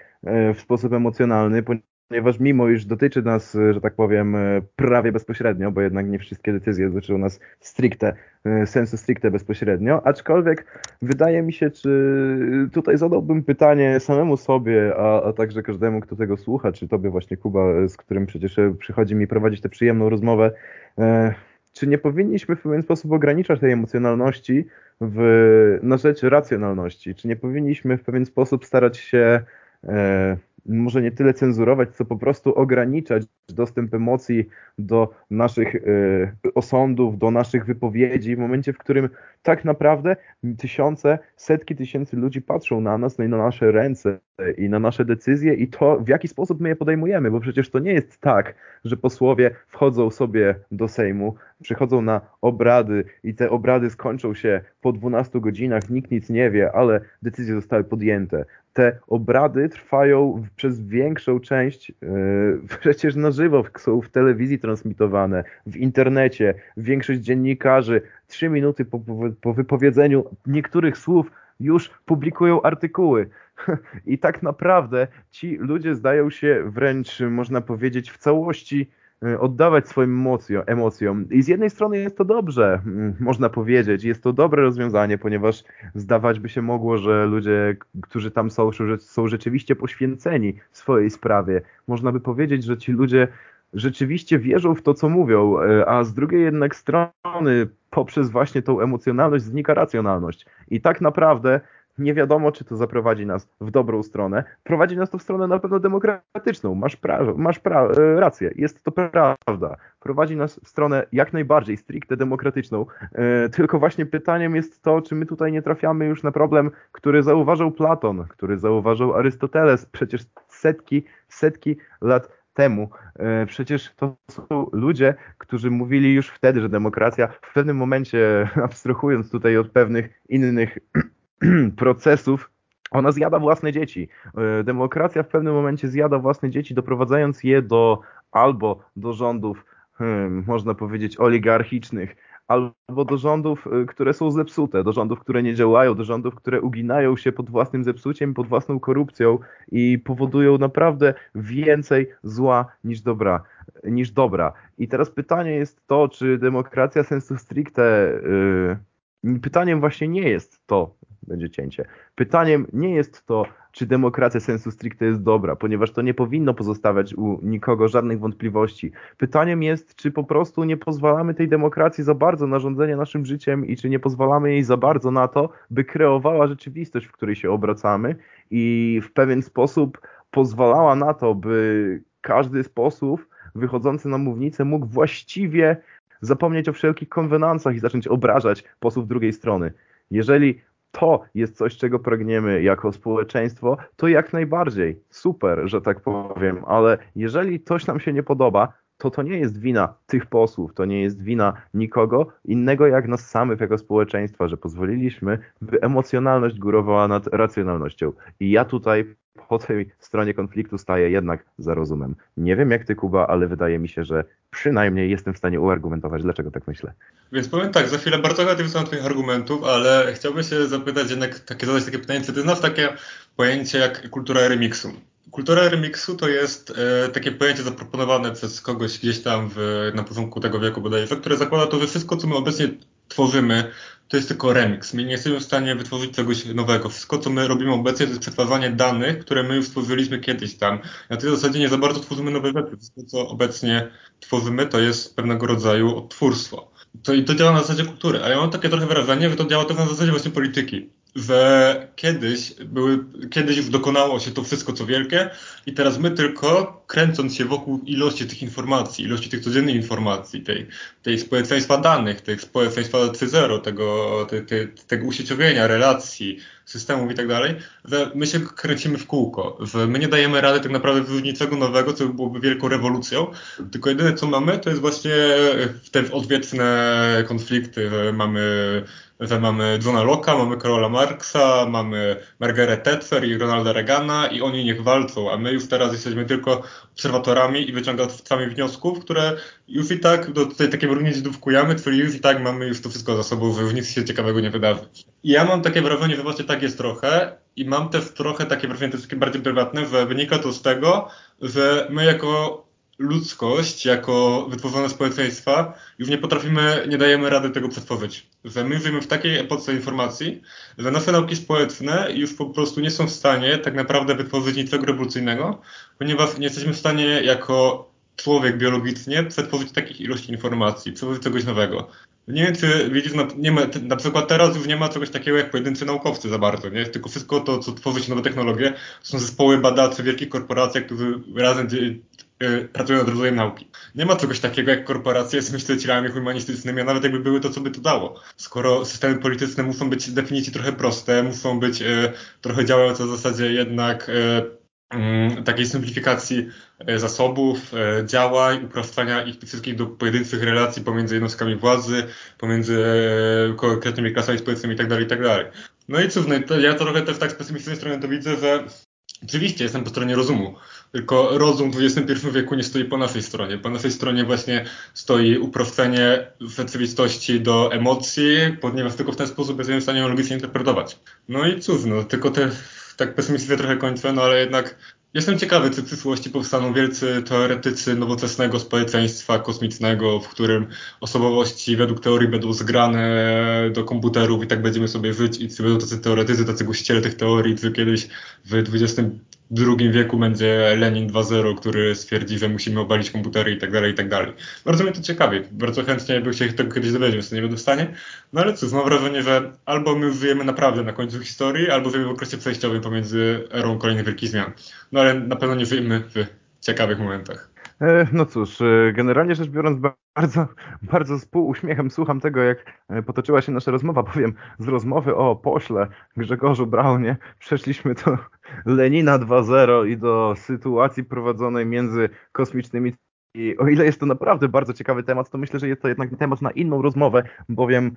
w sposób emocjonalny, ponieważ mimo iż dotyczy nas, że tak powiem, prawie bezpośrednio, bo jednak nie wszystkie decyzje dotyczą nas stricte, sensu stricte bezpośrednio, aczkolwiek wydaje mi się, czy tutaj zadałbym pytanie samemu sobie, a, a także każdemu, kto tego słucha, czy tobie właśnie Kuba, z którym przecież przychodzi mi prowadzić tę przyjemną rozmowę, czy nie powinniśmy w pewien sposób ograniczać tej emocjonalności w, na rzecz racjonalności? Czy nie powinniśmy w pewien sposób starać się e, może nie tyle cenzurować, co po prostu ograniczać dostęp emocji do naszych y, osądów, do naszych wypowiedzi, w momencie, w którym tak naprawdę tysiące, setki tysięcy ludzi patrzą na nas, no i na nasze ręce i na nasze decyzje i to, w jaki sposób my je podejmujemy, bo przecież to nie jest tak, że posłowie wchodzą sobie do Sejmu, przychodzą na obrady i te obrady skończą się po 12 godzinach, nikt nic nie wie, ale decyzje zostały podjęte. Te obrady trwają przez większą część yy, (laughs) przecież na żywo, są w telewizji transmitowane, w internecie. Większość dziennikarzy trzy minuty po, po wypowiedzeniu niektórych słów już publikują artykuły. (laughs) I tak naprawdę ci ludzie zdają się wręcz, można powiedzieć, w całości oddawać swoim emocjom, emocjom. I z jednej strony jest to dobrze, mm, można powiedzieć, jest to dobre rozwiązanie, ponieważ zdawać by się mogło, że ludzie, którzy tam są, są rzeczywiście poświęceni swojej sprawie. Można by powiedzieć, że ci ludzie rzeczywiście wierzą w to, co mówią, y, a z drugiej jednak strony poprzez właśnie tą emocjonalność znika racjonalność. I tak naprawdę nie wiadomo, czy to zaprowadzi nas w dobrą stronę. Prowadzi nas to w stronę na pewno demokratyczną. Masz, pra masz pra e, rację, jest to prawda. Prowadzi nas w stronę jak najbardziej stricte demokratyczną. E, tylko właśnie pytaniem jest to, czy my tutaj nie trafiamy już na problem, który zauważył Platon, który zauważył Arystoteles przecież setki, setki lat temu. E, przecież to są ludzie, którzy mówili już wtedy, że demokracja w pewnym momencie, (laughs) abstrahując tutaj od pewnych innych (clears throat) (clears throat) procesów ona zjada własne dzieci. E, demokracja w pewnym momencie zjada własne dzieci, doprowadzając je do albo do rządów, hmm, można powiedzieć, oligarchicznych, albo do rządów, e, które są zepsute, do rządów, które nie działają, do rządów, które uginają się pod własnym zepsuciem, pod własną korupcją i powodują naprawdę więcej zła niż dobra. Niż dobra. I teraz pytanie jest to, czy demokracja sensu stricte. Yy, pytaniem właśnie nie jest to, będzie cięcie. Pytaniem nie jest to, czy demokracja sensu stricte jest dobra, ponieważ to nie powinno pozostawiać u nikogo żadnych wątpliwości. Pytaniem jest, czy po prostu nie pozwalamy tej demokracji za bardzo na rządzenie naszym życiem i czy nie pozwalamy jej za bardzo na to, by kreowała rzeczywistość, w której się obracamy i w pewien sposób pozwalała na to, by każdy sposób wychodzący na mównicę mógł właściwie zapomnieć o wszelkich konwenansach i zacząć obrażać posłów drugiej strony. Jeżeli to jest coś, czego pragniemy jako społeczeństwo, to jak najbardziej. Super, że tak powiem, ale jeżeli coś nam się nie podoba, to to nie jest wina tych posłów, to nie jest wina nikogo innego jak nas samych jako społeczeństwa, że pozwoliliśmy, by emocjonalność górowała nad racjonalnością. I ja tutaj po tej stronie konfliktu staję jednak za rozumem. Nie wiem jak ty, Kuba, ale wydaje mi się, że przynajmniej jestem w stanie uargumentować, dlaczego tak myślę. Więc powiem tak, za chwilę bardzo chętnie wysłucham Twoich argumentów, ale chciałbym się zapytać jednak, takie, zadać takie pytanie, czy Ty znasz takie pojęcie jak kultura remixu? Kultura remixu to jest e, takie pojęcie zaproponowane przez kogoś gdzieś tam w, na początku tego wieku bodajże, które zakłada to, że wszystko, co my obecnie tworzymy, to jest tylko remix. My nie jesteśmy w stanie wytworzyć czegoś nowego. Wszystko, co my robimy obecnie, to jest przetwarzanie danych, które my już stworzyliśmy kiedyś tam. Na tej zasadzie nie za bardzo tworzymy nowe rzeczy. Wszystko, co obecnie tworzymy, to jest pewnego rodzaju odtwórstwo. To, I to działa na zasadzie kultury, ale ja mam takie trochę wrażenie, że to działa też na zasadzie właśnie polityki że kiedyś były, kiedyś dokonało się to wszystko co wielkie i teraz my tylko kręcąc się wokół ilości tych informacji, ilości tych codziennych informacji, tej, tej społeczeństwa danych, tych społeczeństwa 3.0, tego, te, te, tego usieciowienia, relacji, systemów i tak dalej, że my się kręcimy w kółko, że my nie dajemy rady tak naprawdę niczego nowego, co byłoby wielką rewolucją, tylko jedyne co mamy to jest właśnie te odwieczne konflikty, że mamy że mamy Johna Locke'a, mamy Karola Marksa, mamy Margaret Thatcher i Ronalda Reagana i oni niech walczą, a my już teraz jesteśmy tylko obserwatorami i wyciągającami wniosków, które już i tak, do tutaj takie porównanie dówkujemy, czyli już i tak mamy już to wszystko za sobą, że już nic się ciekawego nie wydarzy. I ja mam takie wrażenie, że właśnie tak jest trochę i mam też trochę takie wrażenie, to jest takie bardziej prywatne, że wynika to z tego, że my jako ludzkość, jako wytworzone społeczeństwa, już nie potrafimy, nie dajemy rady tego przetworzyć. Że my żyjemy w takiej epoce informacji, że nasze nauki społeczne już po prostu nie są w stanie tak naprawdę wytworzyć niczego rewolucyjnego, ponieważ nie jesteśmy w stanie jako człowiek biologicznie przetworzyć takich ilości informacji, przetworzyć czegoś nowego. Nie wiem, czy widzisz, na, nie ma, na przykład teraz już nie ma czegoś takiego jak pojedynczy naukowcy za bardzo, nie? Tylko wszystko to, co tworzy się nowe technologie, są zespoły badaczy wielkich korporacji, którzy razem pracują nad rozwojem nauki. Nie ma czegoś takiego jak korporacje z myślicielami humanistycznymi, a nawet jakby były to, co by to dało. Skoro systemy polityczne muszą być z definicji trochę proste, muszą być y, trochę działające w zasadzie jednak y, mm, takiej symplifikacji zasobów, działań, upraszczania ich wszystkich do pojedynczych relacji pomiędzy jednostkami władzy, pomiędzy konkretnymi klasami społecznymi itd., tak itd. Tak no i cóż, no ja trochę też tak z pesymistycznej strony to widzę, że Oczywiście jestem po stronie rozumu, tylko rozum w XXI wieku nie stoi po naszej stronie. Po naszej stronie właśnie stoi uproszczenie rzeczywistości do emocji, ponieważ tylko w ten sposób będziemy w stanie ją logicznie interpretować. No i cóż, no tylko te, tak pesymistycznie trochę kończę, no ale jednak jestem ciekawy, czy w przyszłości powstaną wielcy teoretycy nowoczesnego społeczeństwa kosmicznego, w którym osobowości według teorii będą zgrane do komputerów i tak będziemy sobie żyć i czy będą tacy teoretycy, tacy gościele tych teorii, czy kiedyś w XX drugim wieku będzie Lenin 2.0, który stwierdzi, że musimy obalić komputery i tak dalej, i tak dalej. Bardzo mnie to ciekawi. Bardzo chętnie bym się tego kiedyś dowiedział, to nie będę w stanie. No ale cóż, mam wrażenie, że albo my żyjemy naprawdę na końcu historii, albo żyjemy w okresie przejściowym pomiędzy erą kolejnych wielkich zmian. No ale na pewno nie żyjemy w ciekawych momentach. E, no cóż, e, generalnie rzecz biorąc, bardzo, bardzo z półuśmiechem słucham tego, jak e, potoczyła się nasza rozmowa, powiem, z rozmowy o pośle Grzegorzu Braunie przeszliśmy do (laughs) Lenina 2.0 i do sytuacji prowadzonej między kosmicznymi i o ile jest to naprawdę bardzo ciekawy temat, to myślę, że jest to jednak temat na inną rozmowę, bowiem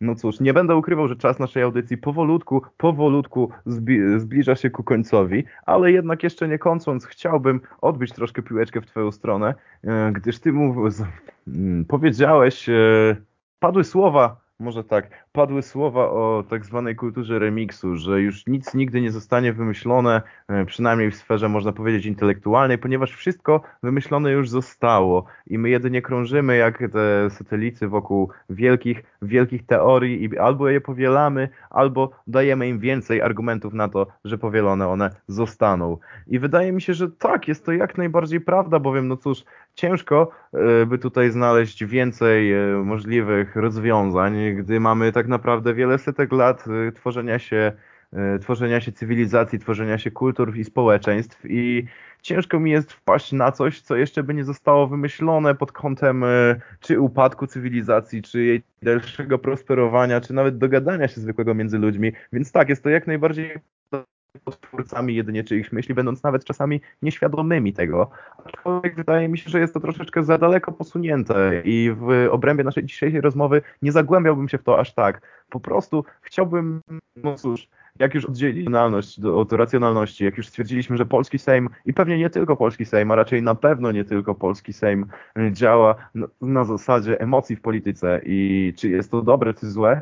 no cóż, nie będę ukrywał, że czas naszej audycji powolutku, powolutku zbi zbliża się ku końcowi, ale jednak jeszcze nie kończąc, chciałbym odbić troszkę piłeczkę w Twoją stronę, e, gdyż Ty mów, powiedziałeś, e, padły słowa może tak, padły słowa o tak zwanej kulturze remiksu, że już nic nigdy nie zostanie wymyślone, e, przynajmniej w sferze można powiedzieć intelektualnej, ponieważ wszystko wymyślone już zostało i my jedynie krążymy jak te satelity wokół wielkich, wielkich teorii i albo je powielamy, albo dajemy im więcej argumentów na to, że powielone one zostaną. I wydaje mi się, że tak, jest to jak najbardziej prawda, bowiem no cóż, ciężko e, by tutaj znaleźć więcej e, możliwych rozwiązań, gdy mamy tak naprawdę wiele setek lat e, tworzenia się, tworzenia się cywilizacji, tworzenia się kultur i społeczeństw i ciężko mi jest wpaść na coś, co jeszcze by nie zostało wymyślone pod kątem czy upadku cywilizacji, czy jej dalszego prosperowania, czy nawet dogadania się zwykłego między ludźmi. Więc tak, jest to jak najbardziej twórcami jedynie czyichś myśli, będąc nawet czasami nieświadomymi tego. Aczkolwiek wydaje mi się, że jest to troszeczkę za daleko posunięte i w obrębie naszej dzisiejszej rozmowy nie zagłębiałbym się w to aż tak. Po prostu chciałbym, no cóż, jak już oddzielili racjonalność od racjonalności, jak już stwierdziliśmy, że polski Sejm i pewnie nie tylko polski Sejm, a raczej na pewno nie tylko polski Sejm działa na, na zasadzie emocji w polityce i czy jest to dobre, czy złe,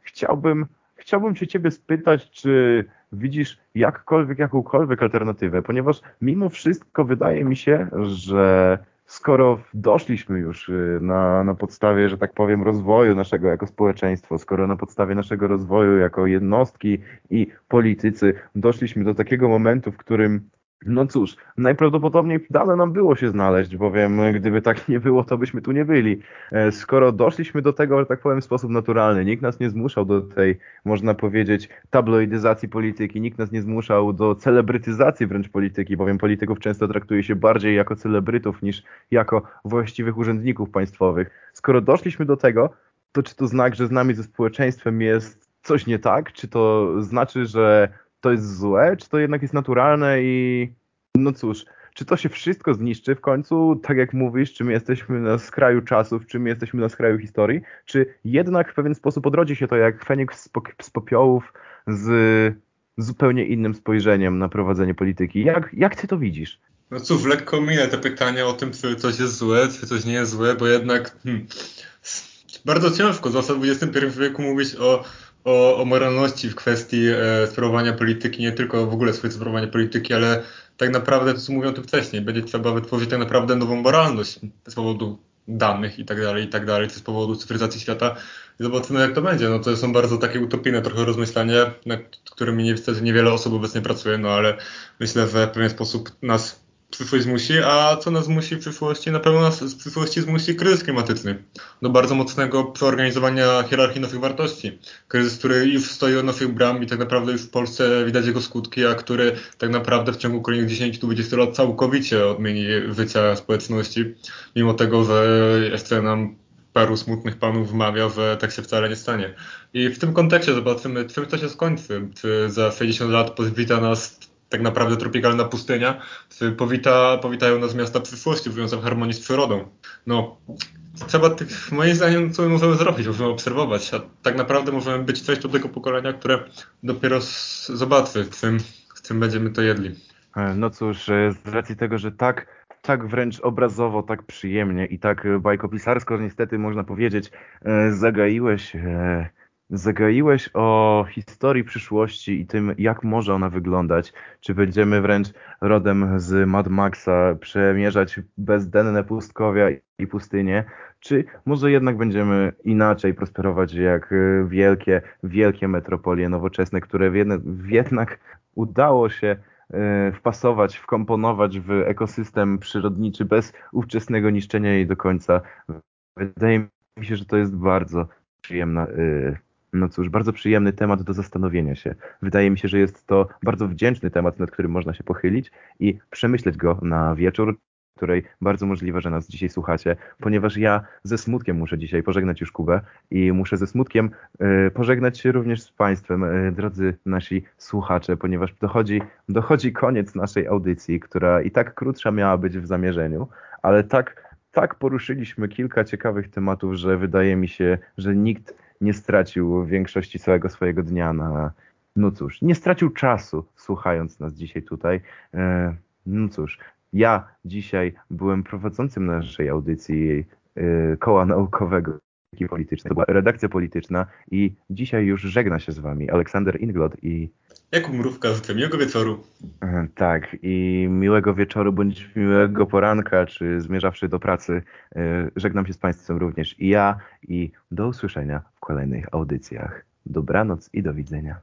chciałbym, chciałbym się ciebie spytać, czy widzisz jakkolwiek, jakąkolwiek alternatywę, ponieważ mimo wszystko wydaje mi się, że skoro doszliśmy już y, na, na podstawie, że tak powiem, rozwoju naszego jako społeczeństwo, skoro na podstawie naszego rozwoju jako jednostki i politycy doszliśmy do takiego momentu, w którym no cóż, najprawdopodobniej dane nam było się znaleźć, bowiem gdyby tak nie było, to byśmy tu nie byli. E, skoro doszliśmy do tego, że tak powiem, w sposób naturalny, nikt nas nie zmuszał do tej, można powiedzieć, tabloidyzacji polityki, nikt nas nie zmuszał do celebrytyzacji wręcz polityki, bowiem polityków często traktuje się bardziej jako celebrytów niż jako właściwych urzędników państwowych. Skoro doszliśmy do tego, to czy to znak, że z nami, ze społeczeństwem jest coś nie tak? Czy to znaczy, że to jest złe, czy to jednak jest naturalne i no cóż, czy to się wszystko zniszczy w końcu, tak jak mówisz, czy my jesteśmy na skraju czasów, czy my jesteśmy na skraju historii, czy jednak w pewien sposób odrodzi się to jak Feniks z popiołów z zupełnie innym spojrzeniem na prowadzenie polityki. Jak, jak ty to widzisz? No cóż, lekko minę te pytania o tym, czy coś jest złe, czy coś nie jest złe, bo jednak hmm, bardzo ciężko, zwłaszcza w XXI wieku mówić o, o, o moralności w kwestii e, sprawowania polityki, nie tylko w ogóle swojej sprawowania polityki, ale tak naprawdę to, co mówią tym wcześniej, będzie trzeba wytworzyć tak naprawdę nową moralność z powodu danych i tak dalej, i tak dalej, czy z powodu cyfryzacji świata. Zobaczymy, jak to będzie. No to są bardzo takie utopijne trochę rozmyślania, nad którymi niestety niewiele osób obecnie pracuje, no ale myślę, że w pewien sposób nas przyszłość zmusi, a co nas zmusi w przyszłości? Na pewno nas w przyszłości zmusi kryzys klimatyczny. Do bardzo mocnego przeorganizowania hierarchii naszych wartości. Kryzys, który już stoi od naszych bram i tak naprawdę już w Polsce widać jego skutki, a który tak naprawdę w ciągu kolejnych 10-20 lat całkowicie odmieni życia społeczności. Mimo tego, że jeszcze nam paru smutnych panów wmawia, że tak się wcale nie stanie. I w tym kontekście zobaczymy, czym to się skończy. Czy za 60 lat powita nas tak naprawdę tropikalna pustynia, powita, powitają nas miasta przyszłości, w harmonii z przyrodą. No, trzeba tych, moim zdaniem, co my możemy zrobić, możemy obserwować, a tak naprawdę możemy być częścią tego pokolenia, które dopiero zobaczy, czym, czym będziemy to jedli. E, no cóż, e, z racji tego, że tak tak wręcz obrazowo, tak przyjemnie i tak bajkopisarsko, niestety można powiedzieć, e, zagaiłeś Zagaiłeś o historii przyszłości i tym, jak może ona wyglądać. Czy będziemy wręcz rodem z Mad Maxa przemierzać bezdenne pustkowia i pustynie, czy może jednak będziemy inaczej prosperować jak wielkie, wielkie metropolie nowoczesne, które jednak udało się e, wpasować, wkomponować w ekosystem przyrodniczy bez ówczesnego niszczenia jej do końca. Wydaje mi się, że to jest bardzo przyjemna e, no cóż, bardzo przyjemny temat do zastanowienia się. Wydaje mi się, że jest to bardzo wdzięczny temat, nad którym można się pochylić i przemyśleć go na wieczór, której bardzo możliwe, że nas dzisiaj słuchacie, ponieważ ja ze smutkiem muszę dzisiaj pożegnać już Kubę i muszę ze smutkiem y, pożegnać się również z Państwem, y, drodzy nasi słuchacze, ponieważ dochodzi, dochodzi koniec naszej audycji, która i tak krótsza miała być w zamierzeniu, ale tak, tak poruszyliśmy kilka ciekawych tematów, że wydaje mi się, że nikt nie stracił większości całego swojego dnia na, no cóż, nie stracił czasu słuchając nas dzisiaj tutaj. E, no cóż, ja dzisiaj byłem prowadzącym naszej audycji e, koła naukowego politycznej. To była redakcja polityczna i dzisiaj już żegna się z wami Aleksander Inglot i Jakub Mrówka, życzę miłego wieczoru. Tak, i miłego wieczoru bądź miłego poranka, czy zmierzawszy do pracy. E, żegnam się z Państwem również i ja i do usłyszenia w kolejnych audycjach. Dobranoc i do widzenia.